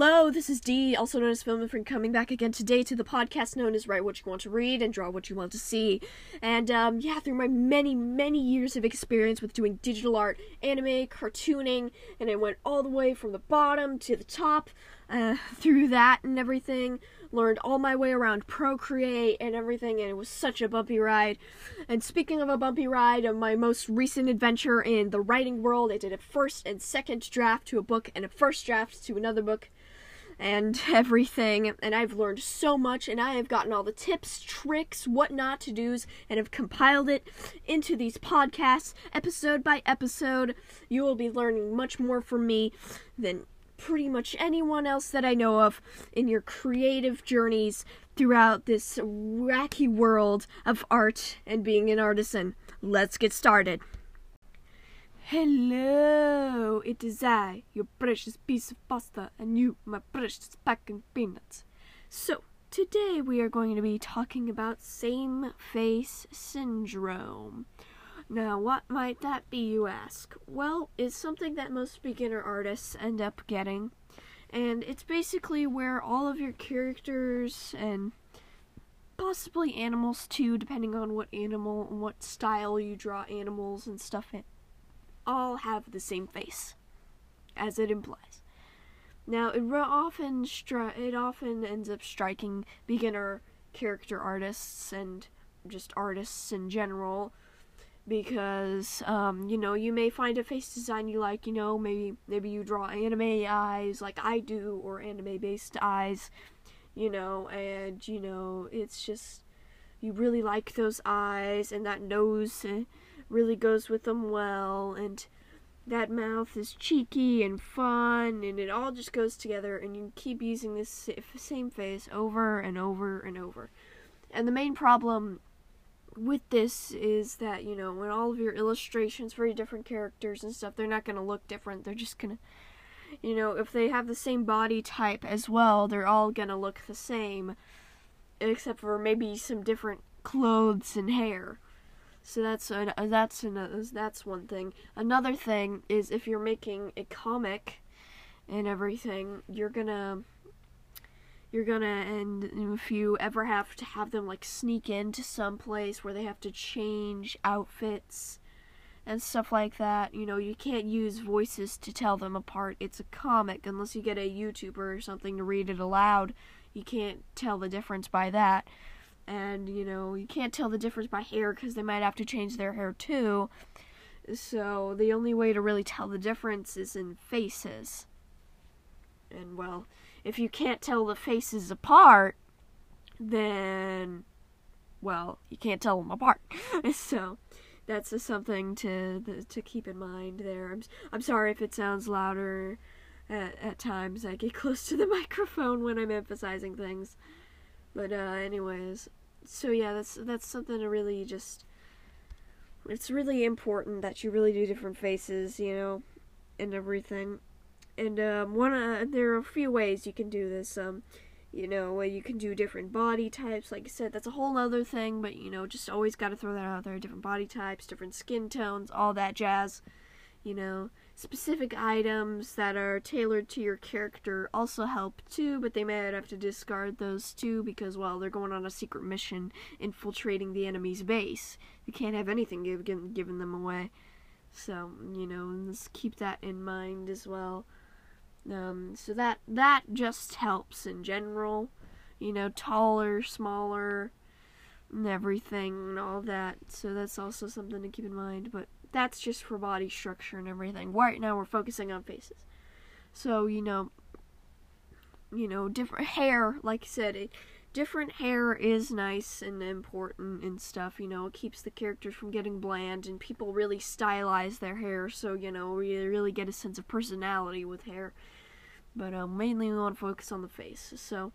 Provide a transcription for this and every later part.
Hello, this is Dee, also known as Film and Friend, coming back again today to the podcast known as Write What You Want to Read and Draw What You Want to See. And um, yeah, through my many, many years of experience with doing digital art, anime, cartooning, and I went all the way from the bottom to the top uh, through that and everything. Learned all my way around Procreate and everything, and it was such a bumpy ride. And speaking of a bumpy ride, of my most recent adventure in the writing world, I did a first and second draft to a book and a first draft to another book and everything. And I've learned so much, and I have gotten all the tips, tricks, what not to do's, and have compiled it into these podcasts, episode by episode. You will be learning much more from me than pretty much anyone else that I know of in your creative journeys throughout this wacky world of art and being an artisan. Let's get started. Hello, it is I, your precious piece of pasta, and you, my precious packing peanuts. So, today we are going to be talking about same face syndrome. Now, what might that be, you ask? Well, it's something that most beginner artists end up getting, and it's basically where all of your characters and possibly animals too, depending on what animal and what style you draw animals and stuff in, all have the same face, as it implies. Now, it often stri- it often ends up striking beginner character artists and just artists in general because um, you know you may find a face design you like you know maybe maybe you draw anime eyes like i do or anime based eyes you know and you know it's just you really like those eyes and that nose uh, really goes with them well and that mouth is cheeky and fun and it all just goes together and you keep using this same face over and over and over. And the main problem with this is that you know when all of your illustrations for different characters and stuff they're not going to look different they're just going to you know if they have the same body type as well they're all to look the same except for maybe some different clothes and hair so that's uh, that's another, that's one thing. Another thing is if you're making a comic and everything you're to you're gonna and if you ever have to have them like sneak into some place where they have to change outfits and stuff like that you know you can't use voices to tell them apart. It's a comic. Unless you get a youtuber or something to read it aloud you can't tell the difference by that and you know you can't tell the difference by hair because they might have to change their hair too so the only way to really tell the difference is in faces and well if you can't tell the faces apart, then, well, you can't tell them apart. so, that's just something to to keep in mind there. I'm I'm sorry if it sounds louder at, at times. I get close to the microphone when I'm emphasizing things. But uh, anyways, so yeah, that's that's something to really just. It's really important that you really do different faces, you know, and everything and um, one uh, there are a few ways you can do this. Um, you know, you can do different body types. Like I said, that's a whole other thing. But you know, just always got to throw that out there. Different body types, different skin tones, all that jazz. You know, specific items that are tailored to your character also help too. But they might have to discard those too because well, they're going on a secret mission infiltrating the enemy's base. You can't have anything given given them away. So you know, let's keep that in mind as well. Um, so that that just helps in general, you know, taller, smaller, and everything and all that. So that's also something to keep in mind. But that's just for body structure and everything. Right now we're focusing on faces. So you know, you know, different hair. Like I said, it, different hair is nice and important and stuff. You know, it keeps the characters from getting bland, and people really stylize their hair. So you know, we really get a sense of personality with hair but um, mainly we want to focus on the face. So,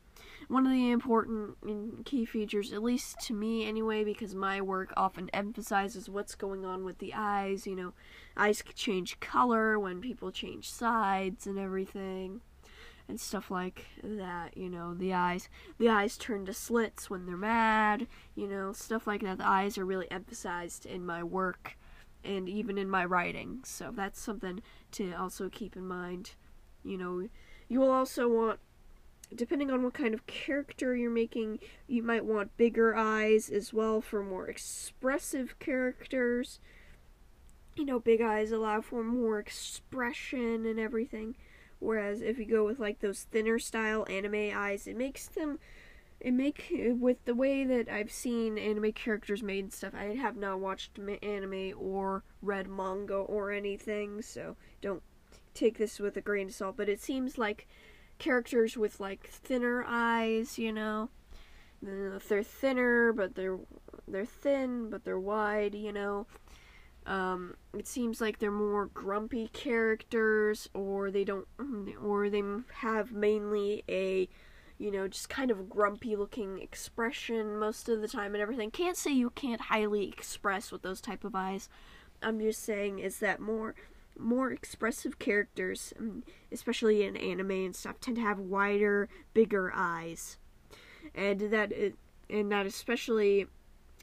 one of the important key features, at least to me anyway, because my work often emphasizes what's going on with the eyes. You know, eyes change color when people change sides and everything, and stuff like that. You know, the eyes, the eyes turn to slits when they're mad. You know, stuff like that. The eyes are really emphasized in my work and even in my writing. So that's something to also keep in mind. You know, you will also want depending on what kind of character you're making, you might want bigger eyes as well for more expressive characters. You know, big eyes allow for more expression and everything. Whereas if you go with like those thinner style anime eyes, it makes them it make with the way that I've seen anime characters made and stuff. I have not watched anime or read manga or anything, so don't take this with a grain of salt. But it seems like characters with like thinner eyes, you know, they're thinner, but they're they're thin, but they're wide, you know. Um, it seems like they're more grumpy characters, or they don't, or they have mainly a you know, just kind of grumpy looking expression most of the time and everything. Can't say you can't highly express with those type of eyes. I'm just saying is that more more expressive characters, um, especially in anime and stuff, tend to have wider, bigger eyes, and that it, and that especially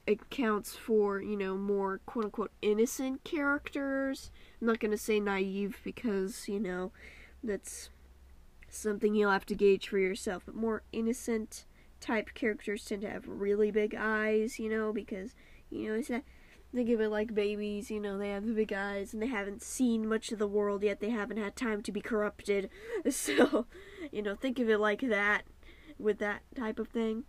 accounts for you know more quote unquote innocent characters. I'm not gonna say naive because you know that's something you'll have to gauge for yourself. But more innocent type characters tend to have really big eyes, you know, because you know it's that think of it like babies, you know, they have the big eyes and they haven't seen much of the world yet. They haven't had time to be corrupted. So, you know, think of it like that with that type of thing.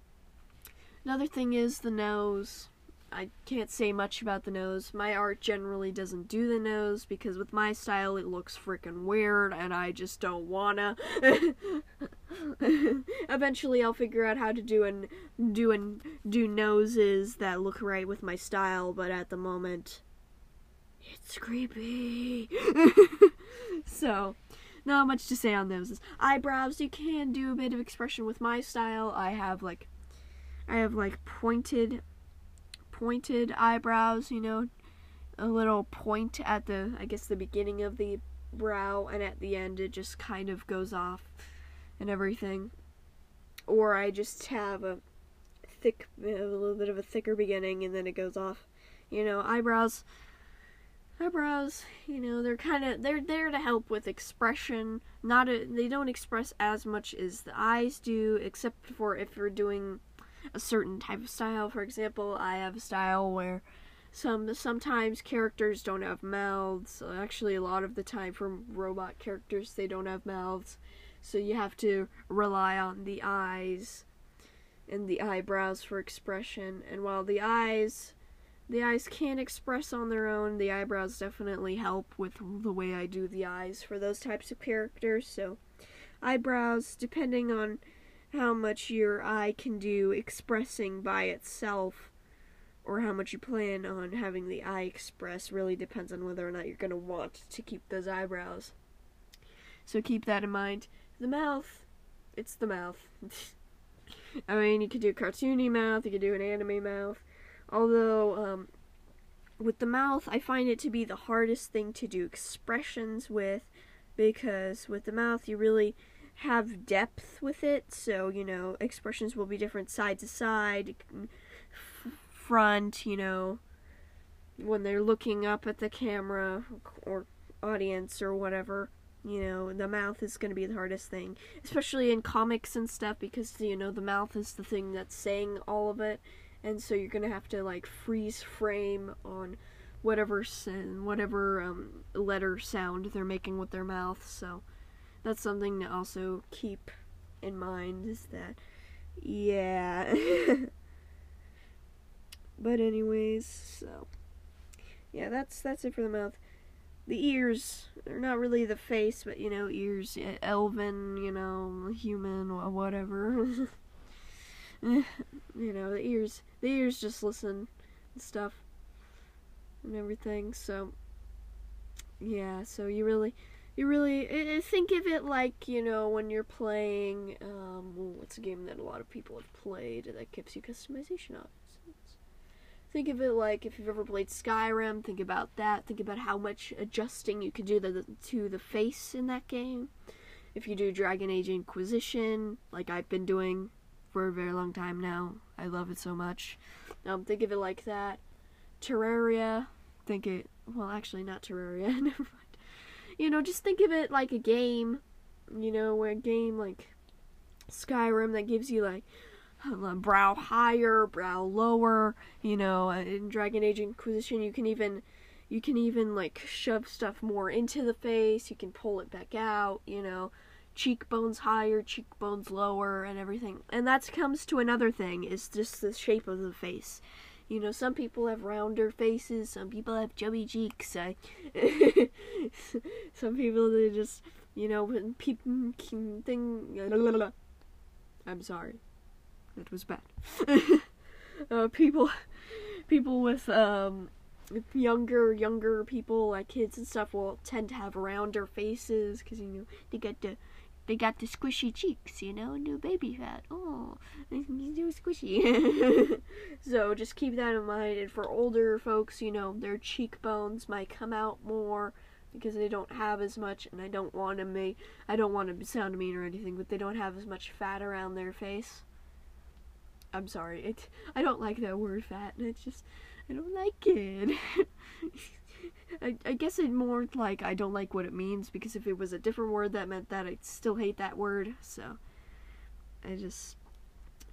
Another thing is the nose. I can't say much about the nose. My art generally doesn't do the nose because with my style it looks freaking weird and I just don't wanna. Eventually I'll figure out how to do and do and do noses that look right with my style, but at the moment it's creepy. so, not much to say on noses. Eyebrows, you can do a bit of expression with my style. I have like I have like pointed pointed eyebrows, you know, a little point at the, I guess, the beginning of the brow, and at the end it just kind of goes off and everything. Or I just have a thick, a little bit of a thicker beginning, and then it goes off. You know, eyebrows. Eyebrows, you know, they're kind of they're there to help with expression. Not a, they don't express as much as the eyes do, except for if you're doing a certain type of style. For example, I have a style where some sometimes characters don't have mouths. Actually, a lot of the time for robot characters, they don't have mouths. So you have to rely on the eyes and the eyebrows for expression. And while the eyes the eyes can't express on their own, the eyebrows definitely help with the way I do the eyes for those types of characters. So eyebrows depending on how much your eye can do expressing by itself or how much you plan on having the eye express really depends on whether or not you're going to want to keep those eyebrows. So keep that in mind. The mouth, it's the mouth. I mean, you could do a cartoony mouth, you could do an anime mouth. Although, um, with the mouth, I find it to be the hardest thing to do expressions with because with the mouth, you really have depth with it. So, you know, expressions will be different side to side, front, you know, when they're looking up at the camera or audience or whatever. You know, the mouth is going to be the hardest thing, especially in comics and stuff, because, you know, the mouth is the thing that's saying all of it. And so you're going to have to, like, freeze frame on whatever sin, whatever um, letter sound they're making with their mouth. So, that's something to also keep in mind is that yeah but anyways so yeah that's that's it for the mouth the ears they're not really the face but you know ears elven you know human whatever. You know the ears the ears just listen and stuff and everything so yeah so you really you really think of it like you know when you're playing um, what's a game that a lot of people have played that gives you customization options think of it like if you've ever played skyrim think about that. Think about how much adjusting you could do the, to the face in that game. If you do dragon age inquisition like i've been doing for a very long time now i love it so much. Um, think of it like that. Terraria think it well actually not terraria never mind. You know, just think of it like a game. you know, where a game like Skyrim that gives you like Uh, brow higher, brow lower. You know, uh, in Dragon Age Inquisition, you can even you can even like shove stuff more into the face. You can pull it back out. You know, cheekbones higher, cheekbones lower, and everything. And that comes to another thing is just the shape of the face. You know, some people have rounder faces, some people have chubby cheeks. I, some people they just, you know, people mm, thing. Uh, I'm sorry, that was bad. uh, people, people with um, younger younger people like kids and stuff will tend to have rounder faces because you know they get the they got the squishy cheeks, you know, new baby fat. Oh, too squishy. so just keep that in mind. And for older folks, you know, their cheekbones might come out more because they don't have as much. And I don't want to make, I don't want to sound mean or anything, but they don't have as much fat around their face. I'm sorry. It, I don't like that word fat, it's just, I don't like it. I, I guess it more like I don't like what it means because if it was a different word that meant that I'd still hate that word. So I just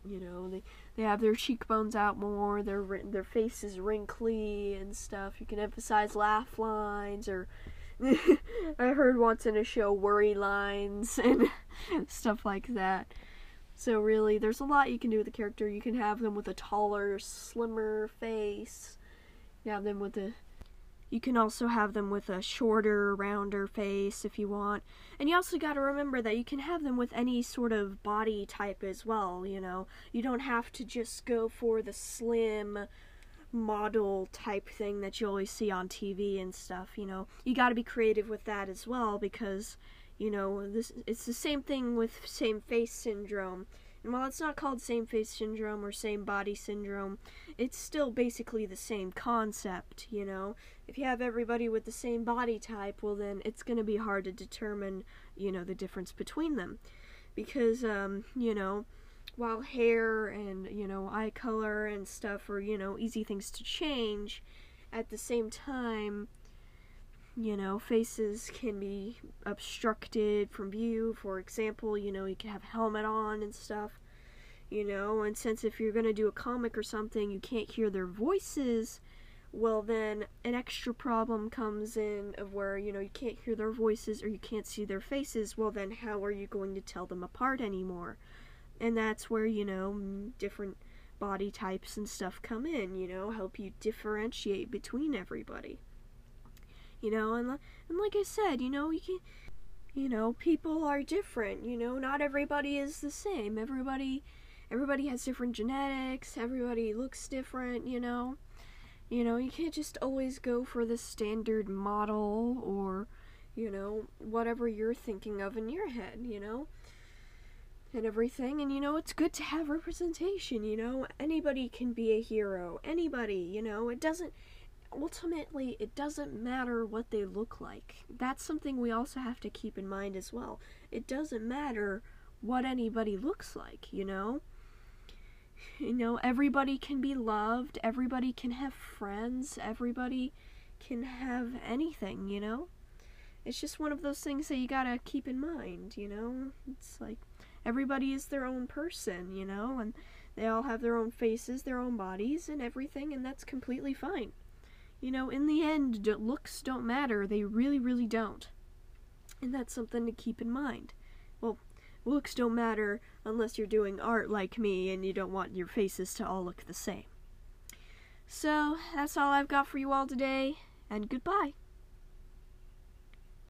you know they they have their cheekbones out more their their face is wrinkly and stuff you can emphasize laugh lines or i heard once in a show worry lines and stuff like that so really there's a lot you can do with the character you can have them with a taller slimmer face you have them with a you can also have them with a shorter, rounder face if you want. And you also got to remember that you can have them with any sort of body type as well, you know. You don't have to just go for the slim model type thing that you always see on TV and stuff, you know. You got to be creative with that as well because, you know, this it's the same thing with same face syndrome and while it's not called same face syndrome or same body syndrome, it's still basically the same concept, you know? If you have everybody with the same body type, well, then it's going to be hard to determine, you know, the difference between them. Because, um, you know, while hair and, you know, eye color and stuff are, you know, easy things to change, at the same time, you know, faces can be obstructed from view. For example, you know, you can have a helmet on and stuff, you know, and since if you're going to do a comic or something, you can't hear their voices, well, then an extra problem comes in of where, you know, you can't hear their voices or you can't see their faces. Well, then how are you going to tell them apart anymore? And that's where, you know, different body types and stuff come in, you know, help you differentiate between everybody you know and and like I said you know you can you know people are different you know not everybody is the same. Everybody everybody has different genetics everybody looks different you know. You know you can't just always go for the standard model or you know whatever you're thinking of in your head you know and everything. And you know it's good to have representation you know. Anybody can be a hero. Anybody you know. It doesn't ultimately, it doesn't matter what they look like. That's something we also have to keep in mind as well. It doesn't matter what anybody looks like, you know? You know, everybody can be loved, everybody can have friends, everybody can have anything, you know? It's just one of those things that you gotta keep in mind, you know? It's like everybody is their own person, you know? And they all have their own faces, their own bodies, and everything, and that's completely fine. You know, in the end, looks don't matter. They really, really don't. And that's something to keep in mind. Well, looks don't matter unless you're doing art like me and you don't want your faces to all look the same. So, that's all I've got for you all today, and goodbye.